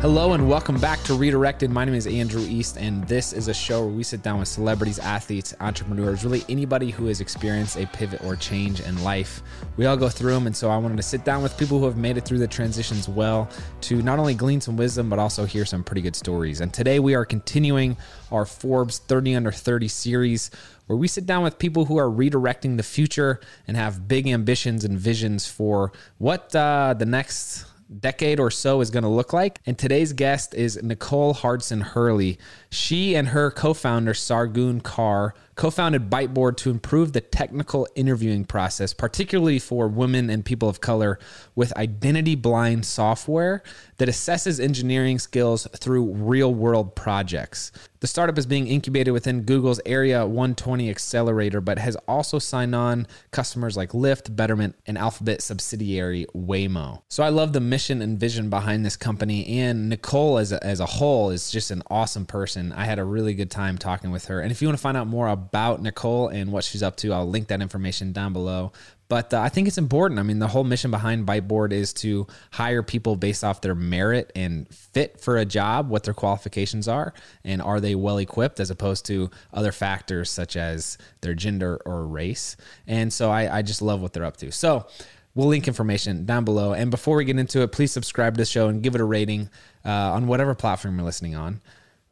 Hello and welcome back to Redirected. My name is Andrew East, and this is a show where we sit down with celebrities, athletes, entrepreneurs, really anybody who has experienced a pivot or change in life. We all go through them, and so I wanted to sit down with people who have made it through the transitions well to not only glean some wisdom, but also hear some pretty good stories. And today we are continuing our Forbes 30 Under 30 series where we sit down with people who are redirecting the future and have big ambitions and visions for what uh, the next decade or so is going to look like. And today's guest is Nicole Hardson Hurley. She and her co founder, Sargun Kaur, co founded Byteboard to improve the technical interviewing process, particularly for women and people of color, with identity blind software that assesses engineering skills through real world projects. The startup is being incubated within Google's Area 120 accelerator, but has also signed on customers like Lyft, Betterment, and Alphabet subsidiary Waymo. So I love the mission and vision behind this company. And Nicole, as a, as a whole, is just an awesome person. I had a really good time talking with her. And if you want to find out more about Nicole and what she's up to, I'll link that information down below. But uh, I think it's important. I mean, the whole mission behind Byteboard is to hire people based off their merit and fit for a job, what their qualifications are, and are they well equipped, as opposed to other factors such as their gender or race. And so I, I just love what they're up to. So we'll link information down below. And before we get into it, please subscribe to the show and give it a rating uh, on whatever platform you're listening on.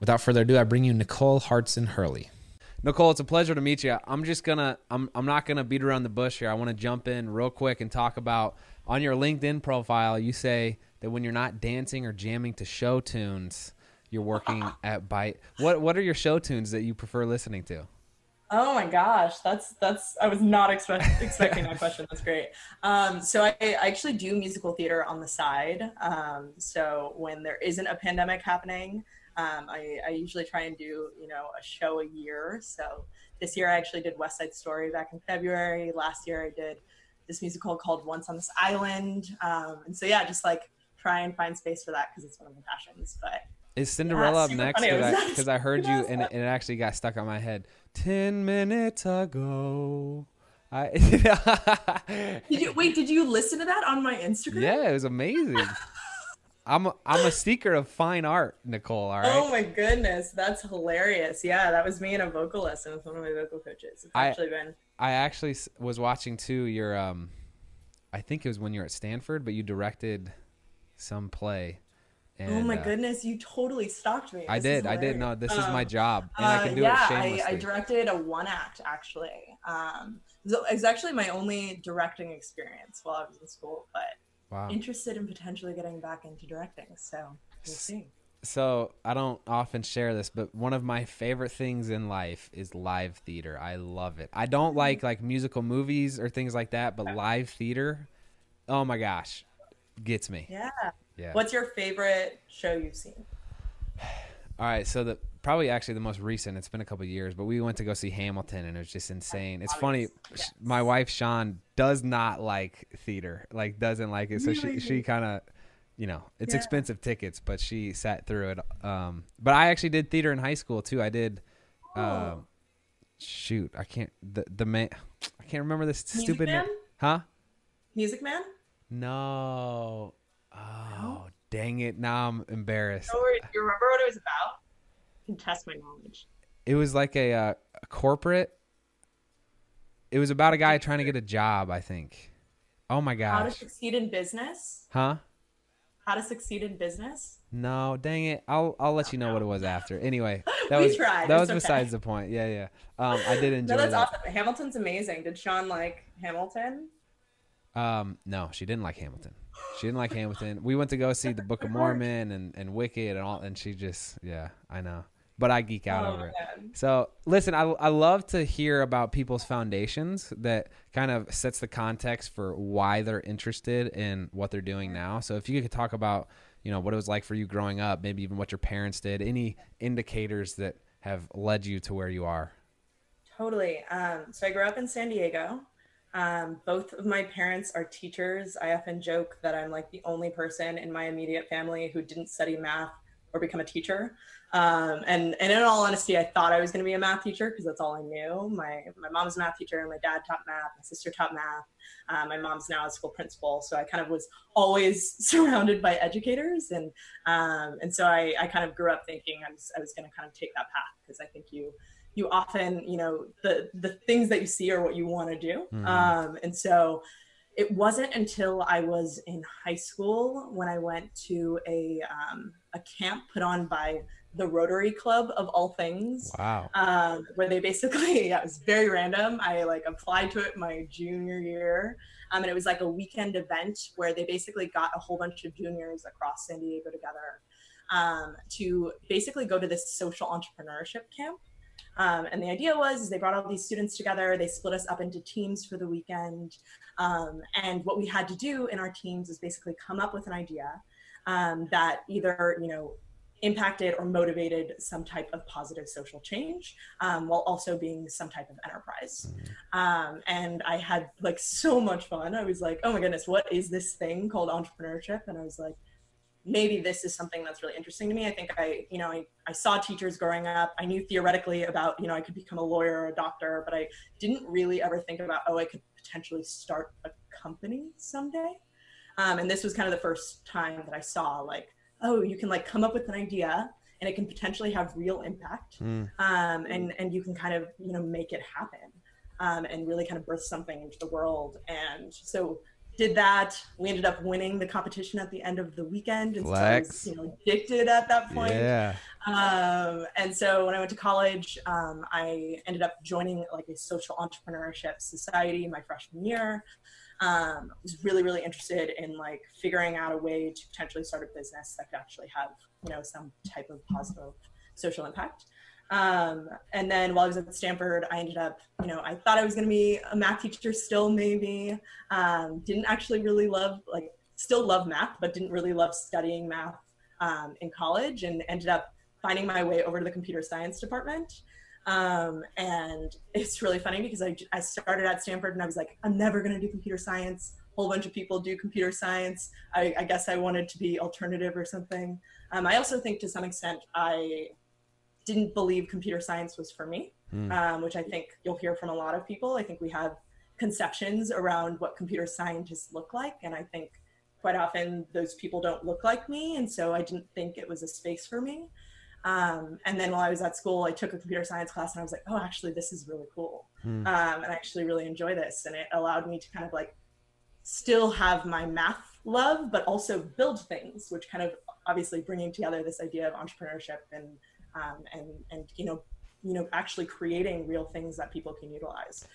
Without further ado, I bring you Nicole Hardson Hurley. Nicole, it's a pleasure to meet you. I'm just gonna I'm I'm not gonna beat around the bush here. I want to jump in real quick and talk about on your LinkedIn profile. You say that when you're not dancing or jamming to show tunes, you're working at Byte. What what are your show tunes that you prefer listening to? Oh my gosh, that's that's I was not expect, expecting that question. That's great. Um, so I, I, actually do musical theater on the side. Um, so when there isn't a pandemic happening, um, I, I, usually try and do, you know, a show a year. So this year I actually did West Side Story back in February. Last year I did this musical called Once on This Island. Um, and so yeah, just like try and find space for that because it's one of my passions. But is Cinderella yeah, up next? Because I, I, heard you and it, it, actually got stuck on my head. Ten minutes ago. I did you wait? Did you listen to that on my Instagram? Yeah, it was amazing. I'm a, I'm a seeker of fine art, Nicole. All right. Oh my goodness, that's hilarious. Yeah, that was me in a vocal lesson with one of my vocal coaches. It's I, actually been. I actually was watching too. Your um, I think it was when you were at Stanford, but you directed some play. And, oh my uh, goodness, you totally stalked me. This I did. I did. No, this um, is my um, job, and uh, I can do yeah, it shamelessly. I, I directed a one act actually. Um, it's actually my only directing experience while I was in school, but wow. interested in potentially getting back into directing. So we'll see. So I don't often share this, but one of my favorite things in life is live theater. I love it. I don't mm-hmm. like like musical movies or things like that, but live theater, oh my gosh, gets me. Yeah. Yeah. What's your favorite show you've seen? All right, so the probably actually the most recent. It's been a couple years, but we went to go see Hamilton, and it was just insane. It's funny. Yes. My wife Sean does not like theater, like doesn't like it. So she she kind of, you know, it's yeah. expensive tickets, but she sat through it. Um, but I actually did theater in high school too. I did. Oh. Uh, shoot, I can't the the man. I can't remember this Music stupid. Man? Huh? Music Man. No. Oh, no? dang it! Now I'm embarrassed. do you remember what it was about? Test my knowledge. It was like a, uh, a corporate. It was about a guy trying to get a job, I think. Oh my gosh. How to succeed in business? Huh? How to succeed in business? No, dang it. I'll I'll let you know what it was after. Anyway, that we was tried. that was okay. besides the point. Yeah, yeah. Um, I did enjoy. no, that's that. awesome. Hamilton's amazing. Did Sean like Hamilton? Um, no, she didn't like Hamilton. She didn't like Hamilton. We went to go see the Book of Mormon and and Wicked and all, and she just yeah, I know but I geek out oh, over it. So listen, I, I love to hear about people's foundations that kind of sets the context for why they're interested in what they're doing now. So if you could talk about, you know, what it was like for you growing up, maybe even what your parents did, any indicators that have led you to where you are. Totally. Um, so I grew up in San Diego. Um, both of my parents are teachers. I often joke that I'm like the only person in my immediate family who didn't study math or become a teacher. Um, and and in all honesty, I thought I was going to be a math teacher because that's all I knew. My my mom's a math teacher, my dad taught math, my sister taught math. Um, my mom's now a school principal, so I kind of was always surrounded by educators, and um, and so I, I kind of grew up thinking I was I was going to kind of take that path because I think you you often you know the the things that you see are what you want to do, mm-hmm. um, and so it wasn't until I was in high school when I went to a um, a camp put on by the Rotary Club of all things. Wow. Um, where they basically, yeah, it was very random. I like applied to it my junior year. Um, and it was like a weekend event where they basically got a whole bunch of juniors across San Diego together um, to basically go to this social entrepreneurship camp. Um, and the idea was is they brought all these students together. They split us up into teams for the weekend. Um, and what we had to do in our teams is basically come up with an idea um, that either you know impacted or motivated some type of positive social change um, while also being some type of enterprise mm-hmm. um, and i had like so much fun i was like oh my goodness what is this thing called entrepreneurship and i was like maybe this is something that's really interesting to me i think i you know I, I saw teachers growing up i knew theoretically about you know i could become a lawyer or a doctor but i didn't really ever think about oh i could potentially start a company someday um, and this was kind of the first time that i saw like oh, you can like come up with an idea and it can potentially have real impact. Mm. Um, and, and you can kind of, you know, make it happen um, and really kind of birth something into the world. And so did that. We ended up winning the competition at the end of the weekend. And Flex. so I was, you know, addicted at that point. Yeah. Um, and so when I went to college, um, I ended up joining like a social entrepreneurship society my freshman year um, was really really interested in like figuring out a way to potentially start a business that could actually have you know some type of positive social impact um, and then while I was at Stanford, I ended up, you know, I thought I was going to be a math teacher still, maybe. Um, didn't actually really love, like, still love math, but didn't really love studying math um, in college and ended up finding my way over to the computer science department. Um, and it's really funny because I, I started at Stanford and I was like, I'm never going to do computer science. A whole bunch of people do computer science. I, I guess I wanted to be alternative or something. Um, I also think to some extent I didn't believe computer science was for me, mm. um, which I think you'll hear from a lot of people. I think we have conceptions around what computer scientists look like. And I think quite often those people don't look like me. And so I didn't think it was a space for me. Um, and then while I was at school, I took a computer science class and I was like, oh, actually, this is really cool. Hmm. Um, and I actually really enjoy this. And it allowed me to kind of like still have my math love, but also build things, which kind of obviously bringing together this idea of entrepreneurship and, um, and, and, you know, you know, actually creating real things that people can utilize.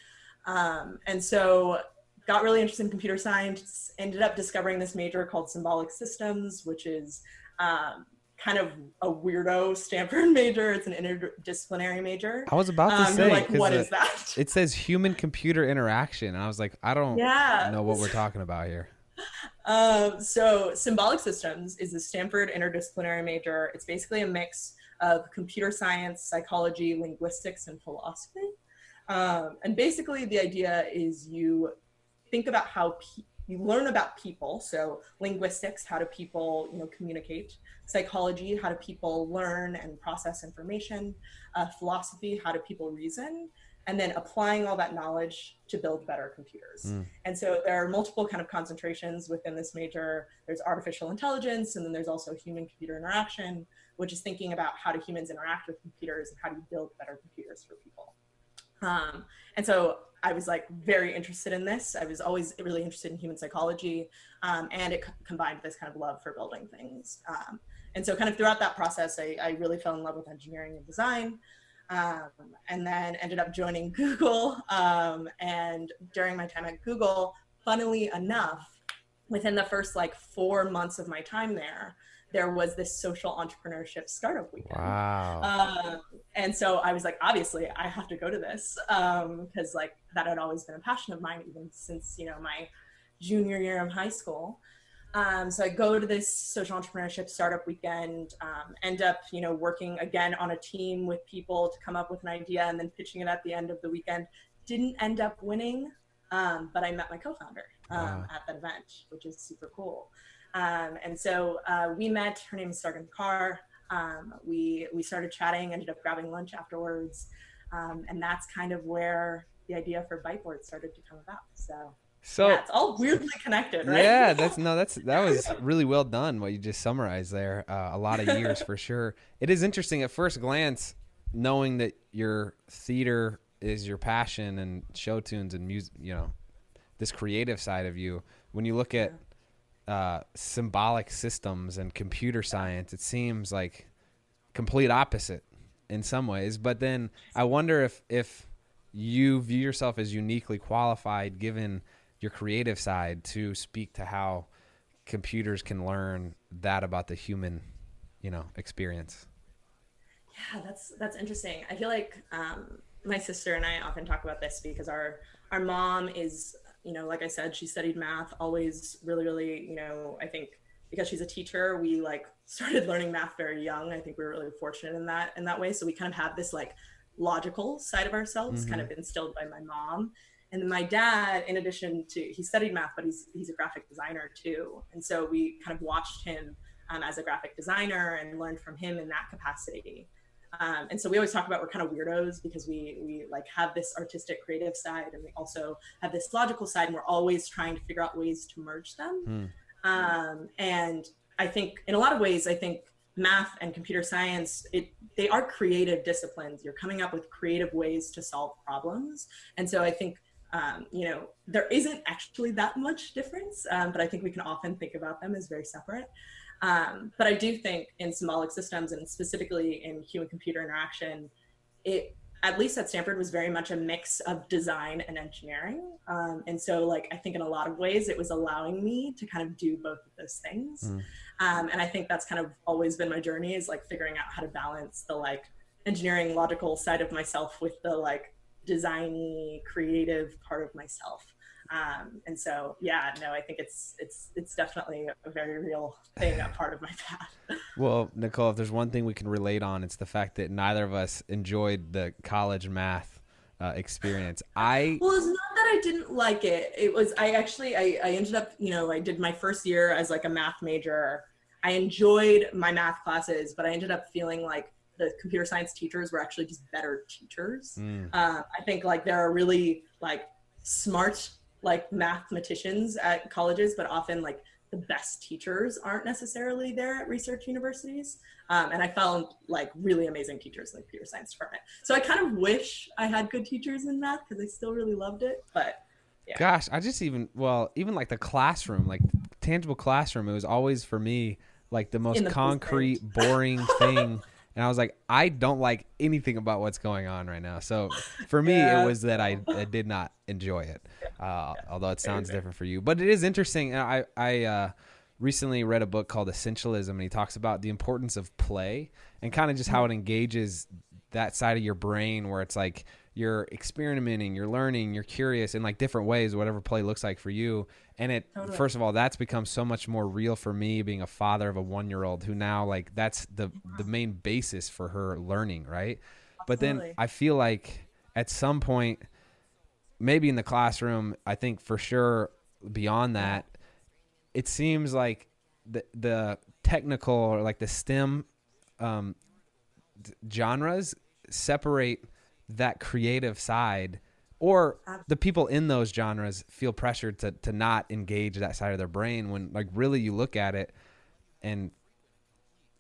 Um, and so got really interested in computer science, ended up discovering this major called symbolic systems, which is um, kind of a weirdo Stanford major. It's an interdisciplinary major. I was about to um, say, like, what is that? It says human computer interaction. And I was like, I don't yeah. know what we're talking about here. Um, so, symbolic systems is a Stanford interdisciplinary major. It's basically a mix of computer science, psychology, linguistics, and philosophy. Um, and basically, the idea is you think about how you learn about people. So linguistics how do people you know communicate? Psychology how do people learn and process information? Uh, philosophy how do people reason? And then applying all that knowledge to build better computers. Mm. and so there are multiple kind of concentrations within this major. There's artificial intelligence and then there's also human computer interaction which is thinking about how do humans interact with computers and how do you build better computers for people um, and so I was like very interested in this. I was always really interested in human psychology, um, and it combined this kind of love for building things. Um, and so, kind of throughout that process, I, I, really fell in love with engineering and design, um, and then ended up joining Google. Um, and during my time at Google, funnily enough, within the first like four months of my time there, there was this social entrepreneurship startup weekend. Wow. Um, and so I was like, obviously, I have to go to this because um, like that had always been a passion of mine, even since you know my junior year of high school. Um, so I go to this social entrepreneurship startup weekend, um, end up, you know, working again on a team with people to come up with an idea and then pitching it at the end of the weekend. Didn't end up winning, um, but I met my co-founder wow. at that event, which is super cool. Um, and so uh, we met, her name is Sargun Kaur. Um, we we started chatting, ended up grabbing lunch afterwards, um, and that's kind of where the idea for Byteboard started to come about. So. So yeah, it's all weirdly connected, right? Yeah, that's no, that's that was really well done. What you just summarized there, uh, a lot of years for sure. It is interesting at first glance, knowing that your theater is your passion and show tunes and music, you know, this creative side of you. When you look at uh, symbolic systems and computer science, it seems like complete opposite in some ways. But then I wonder if if you view yourself as uniquely qualified, given your creative side, to speak to how computers can learn that about the human, you know, experience. Yeah, that's that's interesting. I feel like um, my sister and I often talk about this because our our mom is you know, like I said, she studied math, always really, really, you know, I think because she's a teacher, we like started learning math very young. I think we were really fortunate in that in that way. So we kind of have this like logical side of ourselves mm-hmm. kind of instilled by my mom. And then my dad, in addition to he studied math, but he's he's a graphic designer too. And so we kind of watched him um, as a graphic designer and learned from him in that capacity. Um, and so we always talk about we're kind of weirdos because we we like have this artistic creative side and we also have this logical side and we're always trying to figure out ways to merge them. Mm. um, and i think in a lot of ways i think math and computer science it they are creative disciplines. You're coming up with creative ways to solve problems. And so i think um, you know there isn't actually that much difference um, but i think we can often think about them as very separate um, but I do think in symbolic systems and specifically in human computer interaction, it at least at Stanford was very much a mix of design and engineering. Um, and so like I think in a lot of ways it was allowing me to kind of do both of those things. Mm. Um, and I think that's kind of always been my journey is like figuring out how to balance the like engineering logical side of myself with the like designy creative part of myself. Um, and so, yeah, no, I think it's it's it's definitely a very real thing, a part of my path. well, Nicole, if there's one thing we can relate on, it's the fact that neither of us enjoyed the college math uh, experience. I well, it's not that I didn't like it. It was I actually I, I ended up you know I did my first year as like a math major. I enjoyed my math classes, but I ended up feeling like the computer science teachers were actually just better teachers. Mm. Uh, I think like there are really like smart like mathematicians at colleges, but often like the best teachers aren't necessarily there at research universities. Um, and I found like really amazing teachers in the computer science department. So I kind of wish I had good teachers in math because I still really loved it. But yeah. gosh, I just even well, even like the classroom, like tangible classroom, it was always for me like the most the concrete, boring thing and I was like, I don't like anything about what's going on right now. So for me, yeah. it was that I, I, did not enjoy it, uh, although it sounds different for you. But it is interesting. I I uh, recently read a book called Essentialism, and he talks about the importance of play and kind of just how it engages that side of your brain where it's like you're experimenting, you're learning, you're curious in like different ways, whatever play looks like for you. And it, totally. first of all, that's become so much more real for me being a father of a one year old who now like that's the the main basis for her learning, right? Absolutely. But then I feel like at some point, maybe in the classroom, I think for sure beyond that, it seems like the the technical or like the STEM um, genres separate that creative side or the people in those genres feel pressured to to not engage that side of their brain when like really you look at it and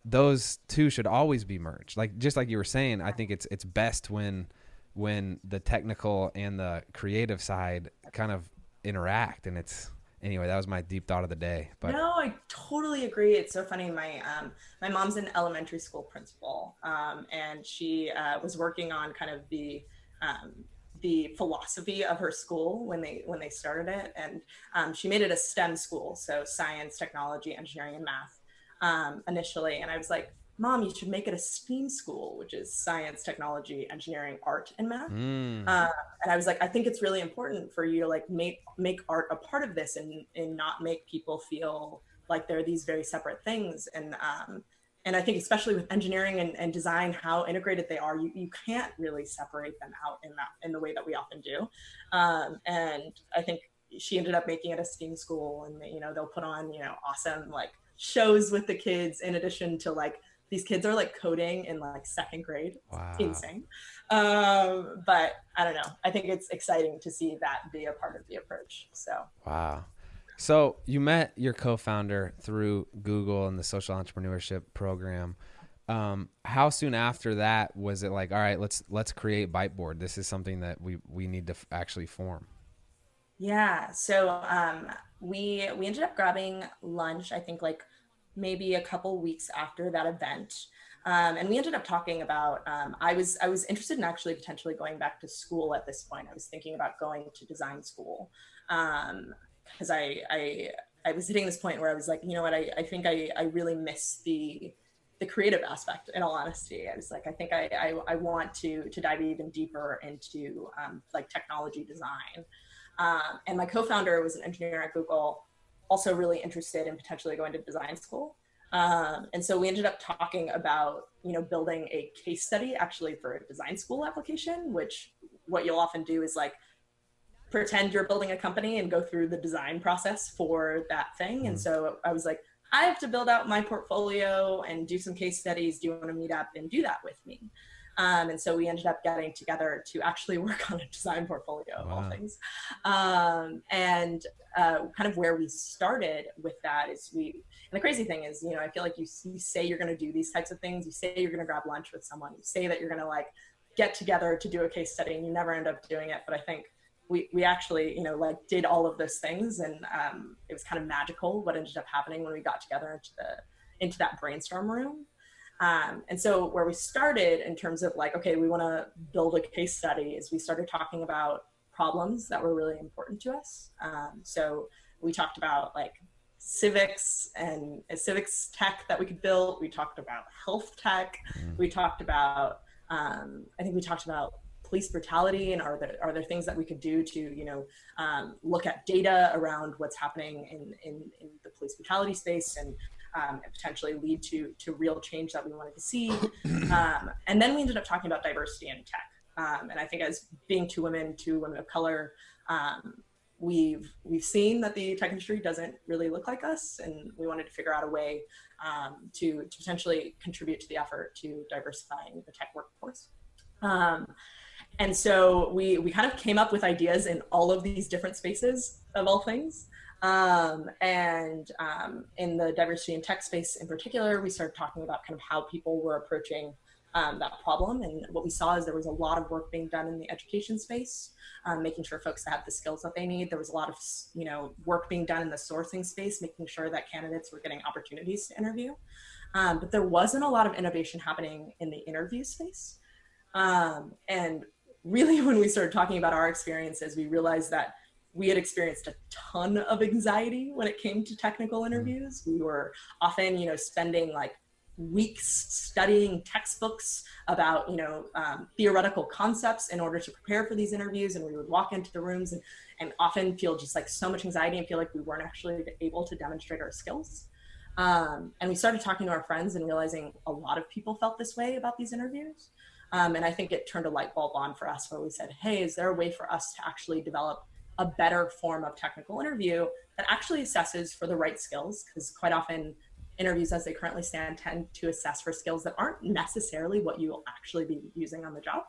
those two should always be merged. Like just like you were saying i think it's it's best when when the technical and the creative side kind of interact and it's anyway, that was my deep thought of the day. But no, I totally agree. It's so funny. My um, my mom's an elementary school principal, um, and she uh, was working on kind of the um, the philosophy of her school when they when they started it, and um, she made it a STEM school, so science, technology, engineering, and math um, initially. And I was like, mom, you should make it a STEAM school, which is science, technology, engineering, art, and math. Mm. Uh, and I was like, I think it's really important for you to like make make art a part of this and and not make people feel like they're these very separate things. And um, and I think especially with engineering and, and design, how integrated they are, you, you can't really separate them out in that in the way that we often do. Um, and I think she ended up making it a STEAM school, and you know they'll put on you know awesome like shows with the kids in addition to like these kids are like coding in like second grade. Wow. insane. Um, but I don't know. I think it's exciting to see that be a part of the approach. So wow. So you met your co-founder through Google and the social entrepreneurship program. Um, how soon after that was it like, all right, let's let's create Byteboard. This is something that we we need to f- actually form. Yeah. So um, we we ended up grabbing lunch. I think like maybe a couple weeks after that event. Um, and we ended up talking about um, I was I was interested in actually potentially going back to school at this point. I was thinking about going to design school because um, I, I I was hitting this point where I was like, you know what, I, I think I, I really miss the the creative aspect in all honesty. I was like, I think I, I, I want to to dive even deeper into um, like technology design. Um, and my co-founder was an engineer at Google also really interested in potentially going to design school. Um, and so we ended up talking about, you know, building a case study actually for a design school application, which what you'll often do is like pretend you're building a company and go through the design process for that thing. Mm. And so I was like, I have to build out my portfolio and do some case studies. Do you want to meet up and do that with me? Um, and so we ended up getting together to actually work on a design portfolio of wow. all things. Um, and uh, kind of where we started with that is we, and the crazy thing is, you know, I feel like you, you say you're going to do these types of things. You say you're going to grab lunch with someone. You say that you're going to like get together to do a case study and you never end up doing it. But I think we, we actually, you know, like did all of those things and um, it was kind of magical what ended up happening when we got together into the, into that brainstorm room. Um, and so where we started in terms of like, okay, we want to build a case study is we started talking about problems that were really important to us. Um, so we talked about like civics and uh, civics tech that we could build. We talked about health tech. Mm-hmm. We talked about, um, I think we talked about police brutality and are there are there things that we could do to you know um, look at data around what's happening in, in, in the police brutality space and um, and potentially lead to to real change that we wanted to see. Um, and then we ended up talking about diversity in tech. Um, and I think as being two women, two women of color, um, we've we've seen that the tech industry doesn't really look like us, and we wanted to figure out a way um, to to potentially contribute to the effort to diversifying the tech workforce. Um, and so we we kind of came up with ideas in all of these different spaces of all things. Um, and um, in the diversity and tech space in particular, we started talking about kind of how people were approaching um, that problem. And what we saw is there was a lot of work being done in the education space, um, making sure folks have the skills that they need. There was a lot of, you know, work being done in the sourcing space, making sure that candidates were getting opportunities to interview. Um, but there wasn't a lot of innovation happening in the interview space. Um, and really, when we started talking about our experiences, we realized that we had experienced a ton of anxiety when it came to technical mm. interviews. We were often, you know, spending like weeks studying textbooks about, you know, um, theoretical concepts in order to prepare for these interviews. And we would walk into the rooms and, and often feel just like so much anxiety and feel like we weren't actually able to demonstrate our skills. Um, and we started talking to our friends and realizing a lot of people felt this way about these interviews. Um, and I think it turned a light bulb on for us where we said, hey, is there a way for us to actually develop a better form of technical interview that actually assesses for the right skills because quite often interviews as they currently stand tend to assess for skills that aren't necessarily what you will actually be using on the job.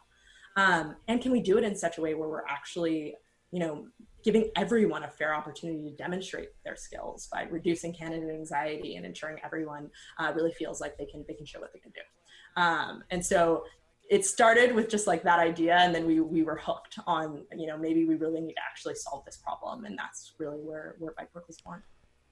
Um, and can we do it in such a way where we're actually you know giving everyone a fair opportunity to demonstrate their skills by reducing candidate anxiety and ensuring everyone uh, really feels like they can they can show what they can do. Um, and so it started with just like that idea and then we we were hooked on you know maybe we really need to actually solve this problem and that's really where where Byteboard was born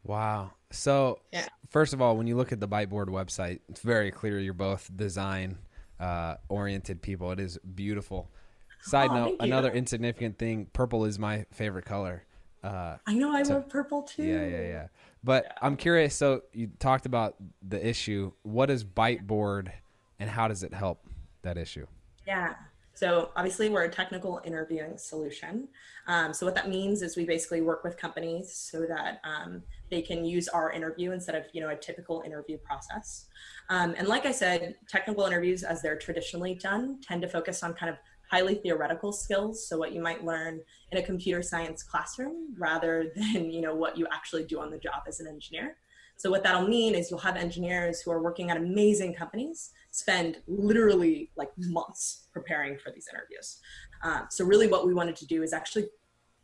wow so yeah. first of all when you look at the Byteboard website it's very clear you're both design uh, oriented people it is beautiful side oh, note another insignificant thing purple is my favorite color uh, i know i so, love purple too yeah yeah yeah but yeah. i'm curious so you talked about the issue what is Byteboard and how does it help that issue? Yeah. So obviously we're a technical interviewing solution. Um, so what that means is we basically work with companies so that um, they can use our interview instead of you know a typical interview process. Um, and like I said, technical interviews as they're traditionally done tend to focus on kind of highly theoretical skills. So what you might learn in a computer science classroom rather than you know what you actually do on the job as an engineer. So what that'll mean is you'll have engineers who are working at amazing companies spend literally like months preparing for these interviews. Um, so really what we wanted to do is actually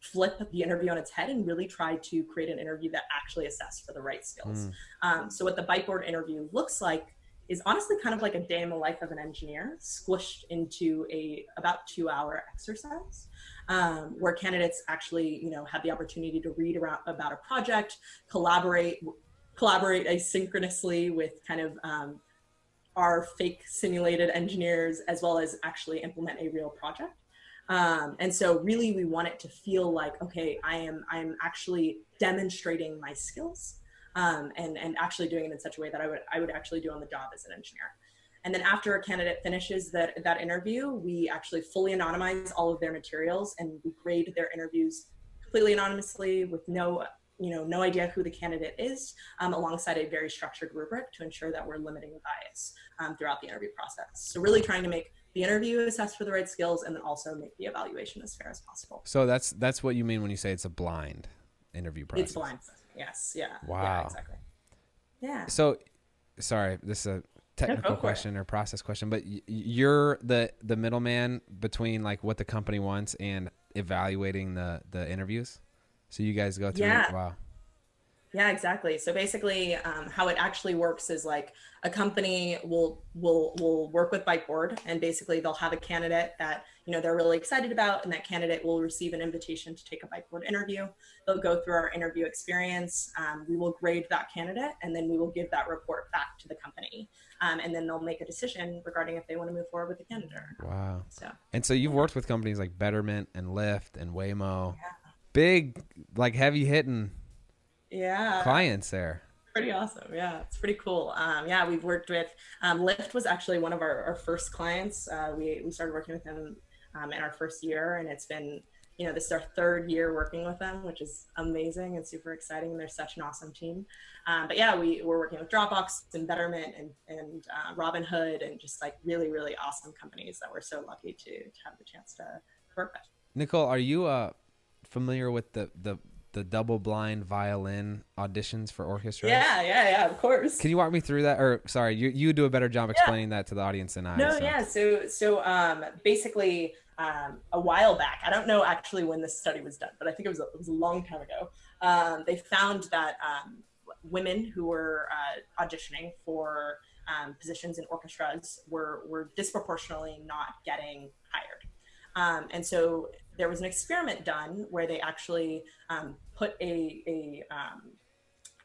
flip the interview on its head and really try to create an interview that actually assessed for the right skills. Mm. Um, so what the Byteboard interview looks like is honestly kind of like a day in the life of an engineer squished into a about two hour exercise um, where candidates actually you know have the opportunity to read around about a project collaborate collaborate asynchronously with kind of um, our fake simulated engineers as well as actually implement a real project um, and so really we want it to feel like okay i am i am actually demonstrating my skills um, and and actually doing it in such a way that I would I would actually do on the job as an engineer. And then after a candidate finishes that that interview, we actually fully anonymize all of their materials and we grade their interviews completely anonymously with no you know no idea who the candidate is um, alongside a very structured rubric to ensure that we're limiting bias um, throughout the interview process so really trying to make the interview assess for the right skills and then also make the evaluation as fair as possible so that's that's what you mean when you say it's a blind interview process it's blind Yes. Yeah. Wow. Yeah, exactly. Yeah. So, sorry, this is a technical question or process question, but you're the the middleman between like what the company wants and evaluating the the interviews. So you guys go through. Yeah. Wow. Yeah, exactly. So basically, um, how it actually works is like a company will will will work with Byteboard, and basically they'll have a candidate that you know they're really excited about, and that candidate will receive an invitation to take a Byteboard interview. They'll go through our interview experience. Um, we will grade that candidate, and then we will give that report back to the company, um, and then they'll make a decision regarding if they want to move forward with the candidate. Wow. So and so you've worked with companies like Betterment and Lyft and Waymo. Yeah. Big, like heavy hitting yeah. Clients there. Pretty awesome. Yeah it's pretty cool. Um, yeah we've worked with um, lyft was actually one of our, our first clients. Uh, we, we started working with them um, in our first year and it's been you know this is our third year working with them which is amazing and super exciting and they're such an awesome team. Um, but yeah we, we're working with dropbox and betterment and, and uh, robinhood and just like really really awesome companies that we're so lucky to, to have the chance to work with. Nicole are you uh, familiar with the the the double blind violin auditions for orchestra? Yeah, yeah, yeah, of course. Can you walk me through that? Or sorry, you you do a better job explaining yeah. that to the audience than I. No, so. yeah. So so um, basically, um, a while back, I don't know actually when this study was done, but I think it was a, it was a long time ago. Um, they found that um, women who were uh, auditioning for um, positions in orchestras were were disproportionately not getting hired. Um, and so there was an experiment done where they actually um, put a a um,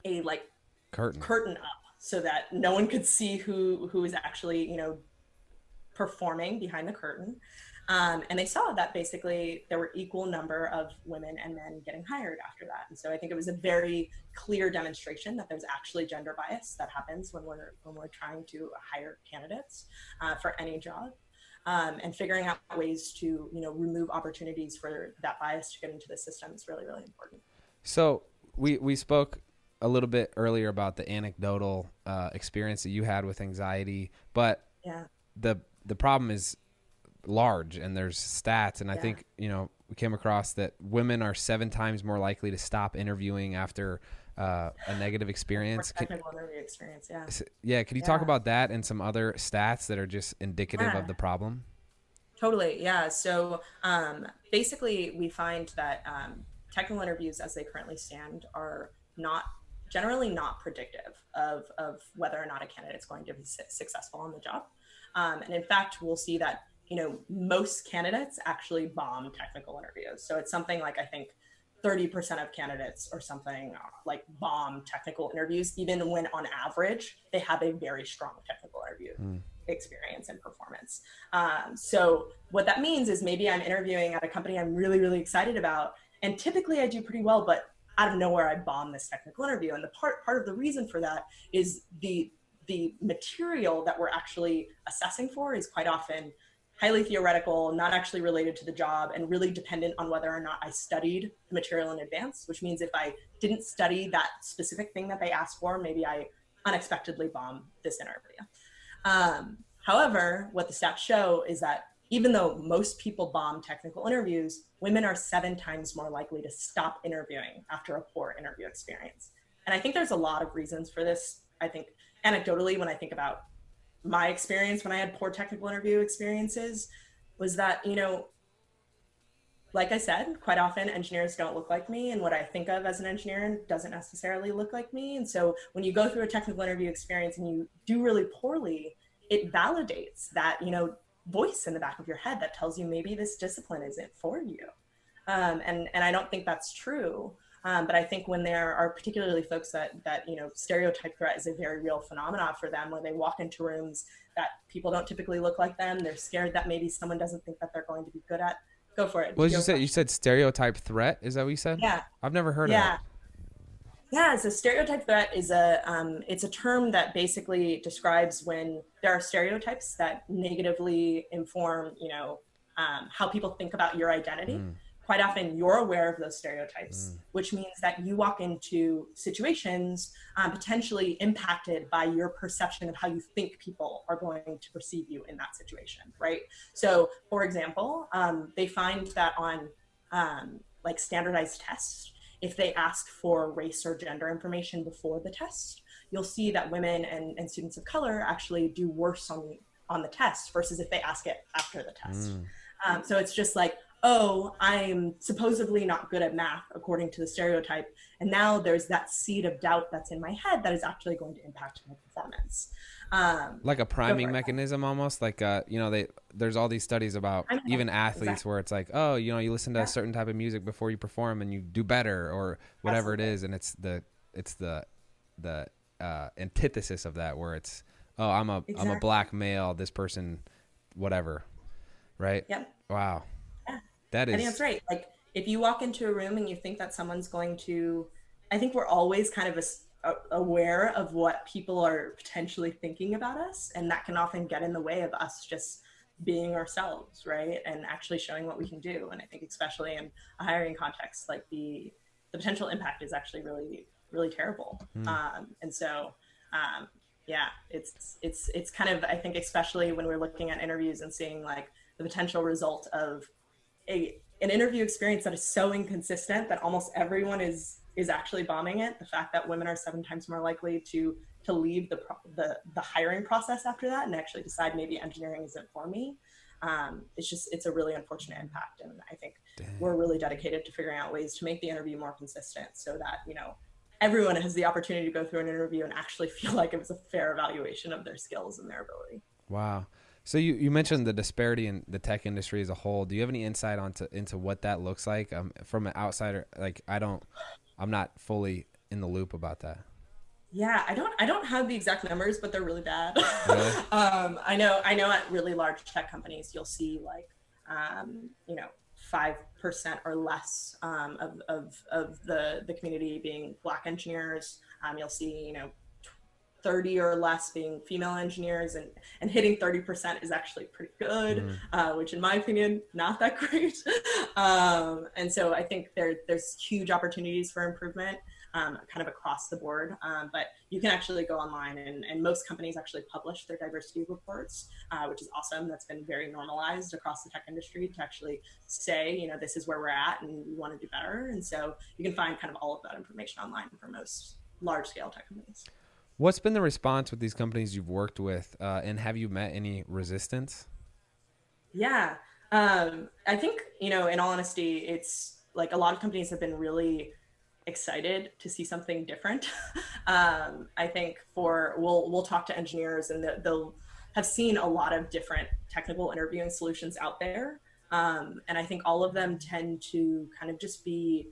a like curtain curtain up so that no one could see who who was actually you know performing behind the curtain. Um, and they saw that basically there were equal number of women and men getting hired after that. And so I think it was a very clear demonstration that there's actually gender bias that happens when we're when we're trying to hire candidates uh, for any job um, and figuring out ways to you know remove opportunities for that bias to get into the system is really really important so we we spoke a little bit earlier about the anecdotal uh, experience that you had with anxiety but yeah the the problem is large and there's stats and yeah. i think you know we came across that women are seven times more likely to stop interviewing after uh, a negative experience. can, experience, yeah. Yeah, could you yeah. talk about that and some other stats that are just indicative yeah. of the problem? Totally, yeah. So um, basically, we find that um, technical interviews, as they currently stand, are not generally not predictive of, of whether or not a candidate is going to be successful on the job. Um, and in fact, we'll see that you know most candidates actually bomb technical interviews. So it's something like I think 30% of candidates or something like bomb technical interviews, even when on average they have a very strong technical interview mm. experience and performance. Um, so, what that means is maybe I'm interviewing at a company I'm really, really excited about, and typically I do pretty well, but out of nowhere I bomb this technical interview. And the part part of the reason for that is the the material that we're actually assessing for is quite often highly theoretical, not actually related to the job, and really dependent on whether or not I studied the material in advance, which means if I didn't study that specific thing that they asked for, maybe I unexpectedly bomb this interview. Um, however, what the stats show is that even though most people bomb technical interviews, women are seven times more likely to stop interviewing after a poor interview experience. and I think there's a lot of reasons for this. I think anecdotally, when I think about my experience when I had poor technical interview experiences, was that, you know, like I said, quite often engineers don't look like me, and what I think of as an engineer doesn't necessarily look like me. And so when you go through a technical interview experience and you do really poorly, it validates that, you know, voice in the back of your head that tells you maybe this discipline isn't for you. Um, and, and I don't think that's true. Um, but I think when there are particularly folks that that you know stereotype threat is a very real phenomenon for them when they walk into rooms that people don't typically look like them. They're scared that maybe someone doesn't think that they're going to be good at. Go for it. What did you say? You said stereotype threat. Is that what you said? Yeah. I've never heard yeah. of it. Yeah, Yeah. so stereotype threat is a um, it's a term that basically describes when there are stereotypes that negatively inform you know um, how people think about your identity. Mm quite often you're aware of those stereotypes, mm. which means that you walk into situations um, potentially impacted by your perception of how you think people are going to perceive you in that situation, right? So, for example, um, they find that on um, like standardized tests, if they ask for race or gender information before the test, you'll see that women and, and students of color actually do worse on the on the test versus if they ask it after the test. Mm. Um, so it's just like, oh, I'm supposedly not good at math according to the stereotype. And now there's that seed of doubt that's in my head that is actually going to impact my performance. Um, like a priming mechanism almost like uh, you know they there's all these studies about even athletes exactly. where it's like oh you know you listen to yeah. a certain type of music before you perform and you do better or whatever Absolutely. it is and it's the it's the the uh, antithesis of that where it's oh I'm a am a black male this person whatever right yep wow that is. I think that's right. Like if you walk into a room and you think that someone's going to, I think we're always kind of a, aware of what people are potentially thinking about us, and that can often get in the way of us just being ourselves, right? And actually showing what we can do. And I think especially in a hiring context, like the the potential impact is actually really really terrible. Mm. Um, and so. Um, yeah, it's it's it's kind of I think especially when we're looking at interviews and seeing like the potential result of a an interview experience that is so inconsistent that almost everyone is is actually bombing it. The fact that women are seven times more likely to to leave the the, the hiring process after that and actually decide maybe engineering isn't for me. Um, it's just it's a really unfortunate impact, and I think Dang. we're really dedicated to figuring out ways to make the interview more consistent so that you know everyone has the opportunity to go through an interview and actually feel like it was a fair evaluation of their skills and their ability. Wow. So you, you mentioned the disparity in the tech industry as a whole. Do you have any insight onto into what that looks like um, from an outsider? Like I don't, I'm not fully in the loop about that. Yeah, I don't I don't have the exact numbers, but they're really bad. Really? um, I know I know at really large tech companies you'll see like um, you know five percent or less um, of, of, of the the community being black engineers. Um, you'll see you know 30 or less being female engineers and, and hitting 30% is actually pretty good, mm. uh, which in my opinion, not that great. um, and so I think there, there's huge opportunities for improvement um, kind of across the board. Um, but you can actually go online and, and most companies actually publish their diversity reports, uh, which is awesome. That's been very normalized across the tech industry to actually say, you know, this is where we're at and we want to do better. And so you can find kind of all of that information online for most large scale tech companies. What's been the response with these companies you've worked with, uh, and have you met any resistance? Yeah, um, I think you know. In all honesty, it's like a lot of companies have been really excited to see something different. um, I think for we'll we'll talk to engineers and they'll have seen a lot of different technical interviewing solutions out there, um, and I think all of them tend to kind of just be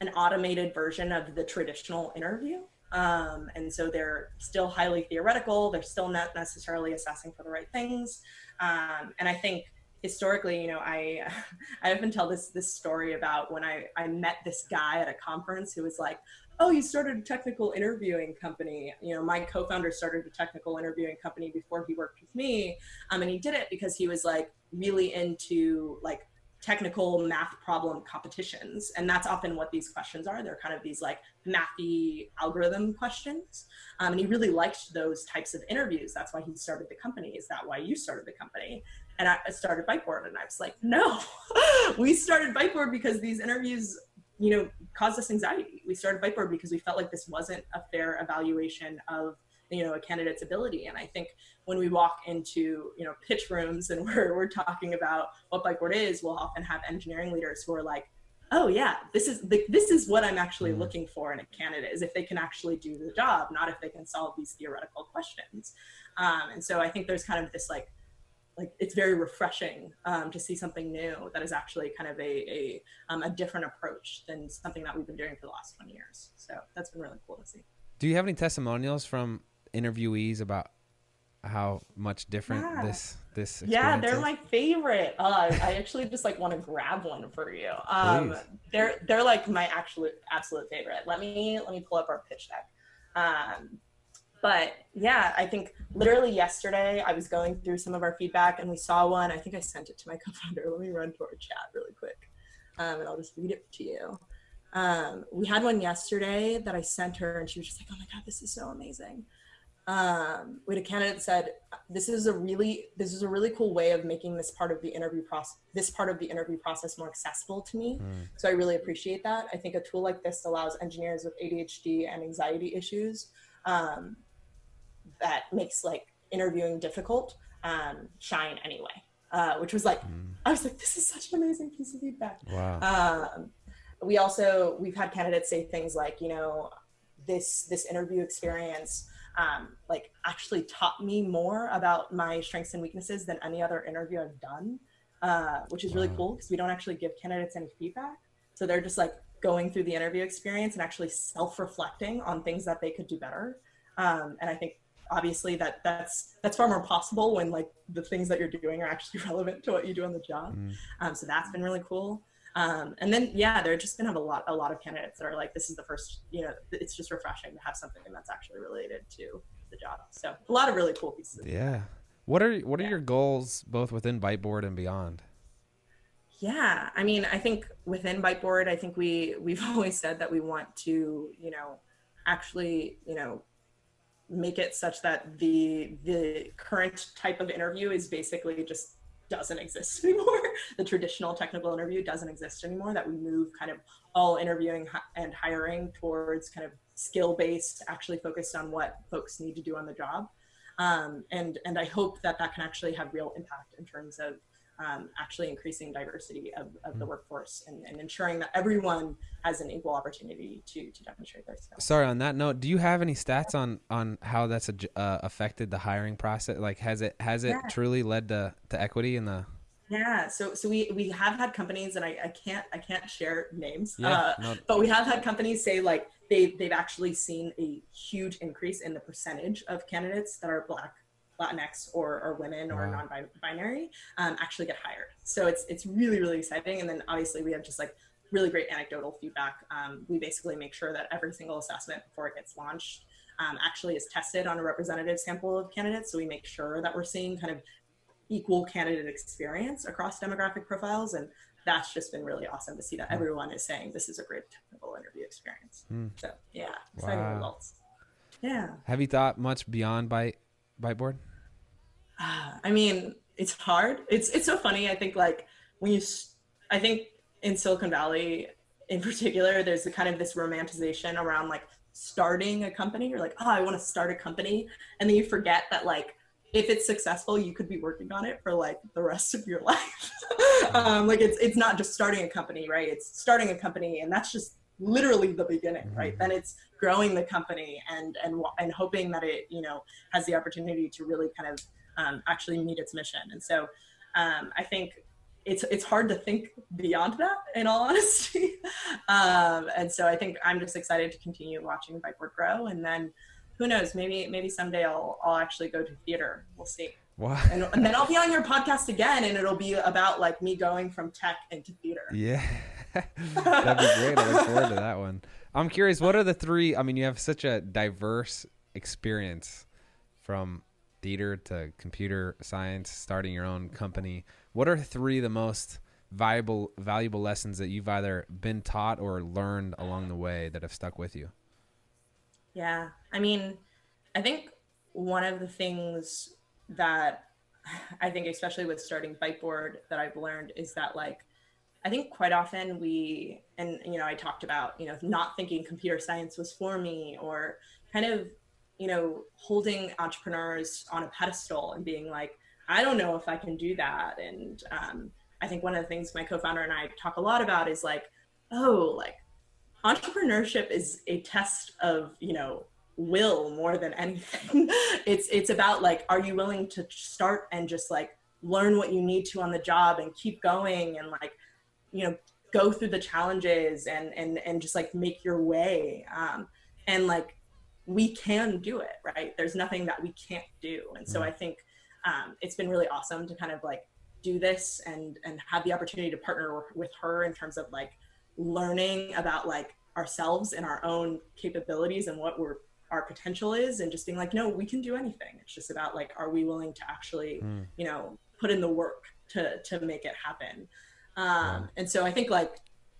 an automated version of the traditional interview. Um, and so they're still highly theoretical. They're still not necessarily assessing for the right things. Um, and I think historically, you know, I I often tell this this story about when I I met this guy at a conference who was like, "Oh, you started a technical interviewing company." You know, my co-founder started a technical interviewing company before he worked with me, um, and he did it because he was like really into like technical math problem competitions. And that's often what these questions are. They're kind of these like mathy algorithm questions. Um, and he really liked those types of interviews. That's why he started the company. Is that why you started the company? And I started Byteboard and I was like, no, we started Byteboard because these interviews, you know, caused us anxiety. we started Byteboard because we felt like this wasn't a fair evaluation of you know a candidate's ability. And i think when we walk into you know pitch rooms and we're, we're talking about what Byteboard is we'll often have engineering leaders who are like oh yeah this is the, this is what i'm actually mm-hmm. looking for in a candidate is if they can actually do the job not if they can solve these theoretical questions. Um, and so i think there's kind of this like like it's very refreshing um, to see something new that is actually kind of a a, um, a different approach than something that we've been doing for the last 20 years. So that's been really cool to see. Do you have any testimonials from interviewees about how much different yeah. this this yeah they're is? my favorite. Uh, i actually just like want to grab one for you. Um Please. they're they're like my absolute absolute favorite. Let me let me pull up our pitch deck. Um but yeah i think literally yesterday i was going through some of our feedback and we saw one. I think i sent it to my co-founder. Let me run to our chat really quick um, and i'll just read it to you. Um, we had one yesterday that i sent her and she was just like oh my god this is so amazing um, we had a candidate said this is a really this is a really cool way of making this part of the interview process this part of the interview process more accessible to me mm. so i really appreciate that i think a tool like this allows engineers with adhd and anxiety issues um, that makes like interviewing difficult um, shine anyway uh, which was like mm. i was like this is such an amazing piece of feedback wow. Um, we also we've had candidates say things like you know this this interview experience um, like actually taught me more about my strengths and weaknesses than any other interview I've done, uh, which is really cool because we don't actually give candidates any feedback. So they're just like going through the interview experience and actually self-reflecting on things that they could do better. Um, and I think obviously that that's that's far more possible when like the things that you're doing are actually relevant to what you do on the job. Mm. Um, so that's been really cool. Um, and then yeah, there are just gonna have a lot a lot of candidates that are like, this is the first, you know, it's just refreshing to have something that's actually related to the job. So a lot of really cool pieces. Yeah. What are what are yeah. your goals both within Byteboard and beyond? Yeah, I mean, I think within Byteboard, I think we we've always said that we want to, you know, actually, you know, make it such that the the current type of interview is basically just doesn't exist anymore. the traditional technical interview doesn't exist anymore. That we move kind of all interviewing and hiring towards kind of skill based, actually focused on what folks need to do on the job. Um, and and I hope that that can actually have real impact in terms of um, actually increasing diversity of, of the mm. workforce and, and, ensuring that everyone has an equal opportunity to, to demonstrate their skills. Sorry, on that note, do you have any stats on, on how that's uh, affected the hiring process? Like, has it has it yeah. truly led to, to equity in the? Yeah, so so we we have had companies, and I, I can't I can't share names, yeah, uh, no. but we have had companies say like they they've actually seen a huge increase in the percentage of candidates that are black Latinx or, or women or wow. non-binary um, actually get hired. So it's it's really really exciting. And then obviously we have just like really great anecdotal feedback. Um, we basically make sure that every single assessment before it gets launched um, actually is tested on a representative sample of candidates. So we make sure that we're seeing kind of equal candidate experience across demographic profiles and that's just been really awesome to see that hmm. everyone is saying this is a great technical interview experience. Mm. So yeah, exciting wow. results. Yeah. Have you thought much beyond by Byteboard? I mean, it's hard. It's it's so funny. I think like when you, I think in Silicon Valley in particular, there's a kind of this romanticization around like starting a company. You're like, oh, I want to start a company, and then you forget that like if it's successful, you could be working on it for like the rest of your life. um, like it's it's not just starting a company, right? It's starting a company, and that's just literally the beginning, right? Mm-hmm. Then it's growing the company and and and hoping that it you know has the opportunity to really kind of um, actually meet its mission. And so um, I think it's it's hard to think beyond that in all honesty. um, and so I think I'm just excited to continue watching Byteboard grow and then who knows, maybe maybe someday I'll I'll actually go to theater. We'll see. Wow. And, and, then I'll be on your podcast again and it'll be about like me going from tech into theater. Yeah. That'd be great. I look forward to that one. I'm curious, what are the three I mean, you have such a diverse experience from theater to computer science, starting your own company. What are three the most valuable valuable lessons that you've either been taught or learned along the way that have stuck with you? Yeah. I mean, I think one of the things that I think especially with starting Byteboard that I've learned is that like I think quite often we, and you know, I talked about, you know, not thinking computer science was for me or kind of, you know, holding entrepreneurs on a pedestal and being like, I don't know if I can do that. And um, I think one of the things my co founder and I talk a lot about is like, oh, like entrepreneurship is a test of, you know, will more than anything. it's it's about like, are you willing to start and just like learn what you need to on the job and keep going and like you know go through the challenges and and and just like make your way um and like we can do it right? There's nothing that we can't do. And so i think um it's been really awesome to kind of like do this and and have the opportunity to partner with her in terms of like learning about like ourselves and our own capabilities and what we're our potential is and just being like no we can do anything. It's just about like are we willing to actually mm. you know put in the work to to make it happen? Um, and so I think like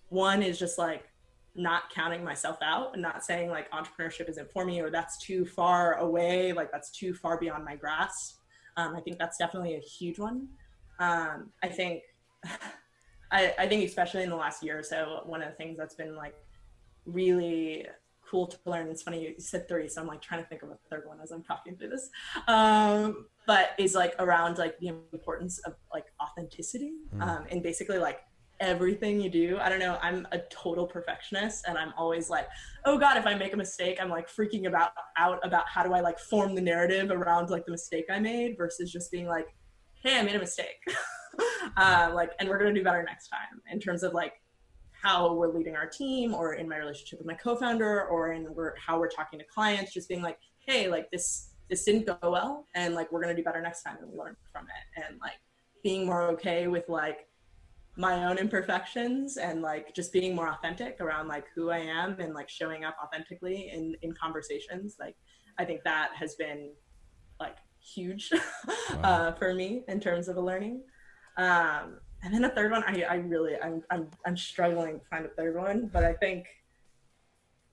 one is just like not counting myself out and not saying like entrepreneurship isn't for me or that's too far away, like that's too far beyond my grasp. Um, I think that's definitely a huge one. Um, I think, I, I think especially in the last year or so, one of the things that's been like really cool to learn. It's funny you said three, so I'm like trying to think of a third one as I'm talking through this. Um, but is like around like the importance of like authenticity mm. um, and basically like everything you do. I don't know. I'm a total perfectionist, and I'm always like, oh god, if I make a mistake, I'm like freaking about out about how do I like form the narrative around like the mistake I made versus just being like, hey, I made a mistake. uh, like, and we're gonna do better next time in terms of like how we're leading our team or in my relationship with my co-founder or in we're, how we're talking to clients just being like hey like this this didn't go well and like we're going to do better next time and we learn from it and like being more okay with like my own imperfections and like just being more authentic around like who i am and like showing up authentically in in conversations like i think that has been like huge wow. uh, for me in terms of a learning um, and then a third one, I, I really, I'm, I'm, I'm struggling to find a third one, but I think,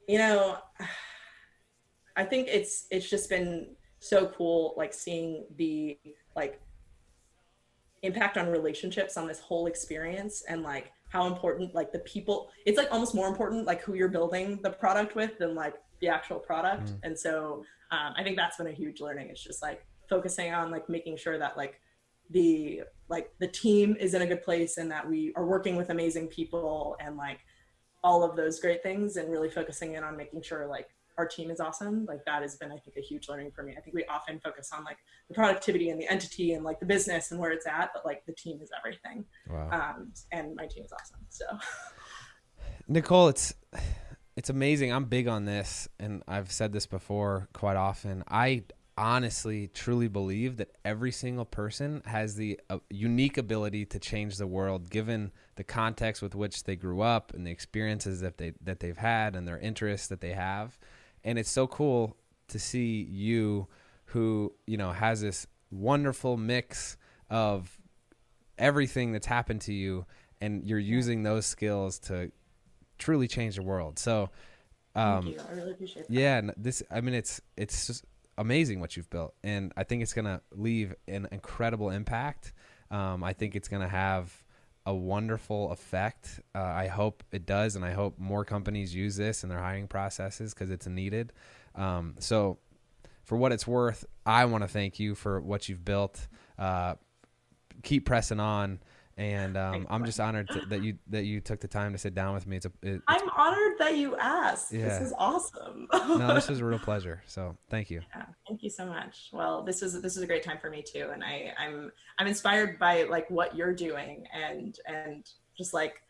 you know, I think it's, it's just been so cool, like seeing the, like, impact on relationships on this whole experience and like how important like the people it's like almost more important like who you're building the product with than like the actual product mm. and so um, i think that's been a huge learning it's just like focusing on like making sure that like the like the team is in a good place and that we are working with amazing people and like all of those great things and really focusing in on making sure like our team is awesome like that has been i think a huge learning for me. I think we often focus on like the productivity and the entity and like the business and where it's at but like the team is everything. Wow. um, and my team is awesome so. Nicole it's it's amazing. I'm big on this and i've said this before quite often. I honestly truly believe that every single person has the uh, unique ability to change the world given the context with which they grew up and the experiences that they that they've had and their interests that they have and it's so cool to see you who you know has this wonderful mix of everything that's happened to you and you're using those skills to truly change the world so um, Thank you. I really appreciate that. Yeah, this. I mean, it's it's just amazing what you've built, and I think it's going to leave an incredible impact. Um, I think it's going to have a wonderful effect. Uh, I hope it does, and I hope more companies use this in their hiring processes because it's needed. Um, so, for what it's worth, I want to thank you for what you've built. Uh, keep pressing on and um, I'm just honored to, that you that you took the time to sit down with me. It's a. It, it's, I'm honored that you asked. Yeah. This is awesome. no, this is a real pleasure. So thank you. Yeah, thank you so much. Well, this is this is a great time for me too, and I I'm I'm inspired by like what you're doing and and just like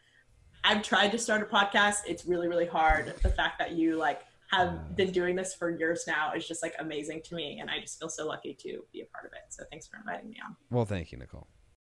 I've tried to start a podcast. It's really really hard. The fact that you like have been doing this for years now is just like amazing to me, and I just feel so lucky to be a part of it. So thanks for inviting me on. Well, thank you, Nicole.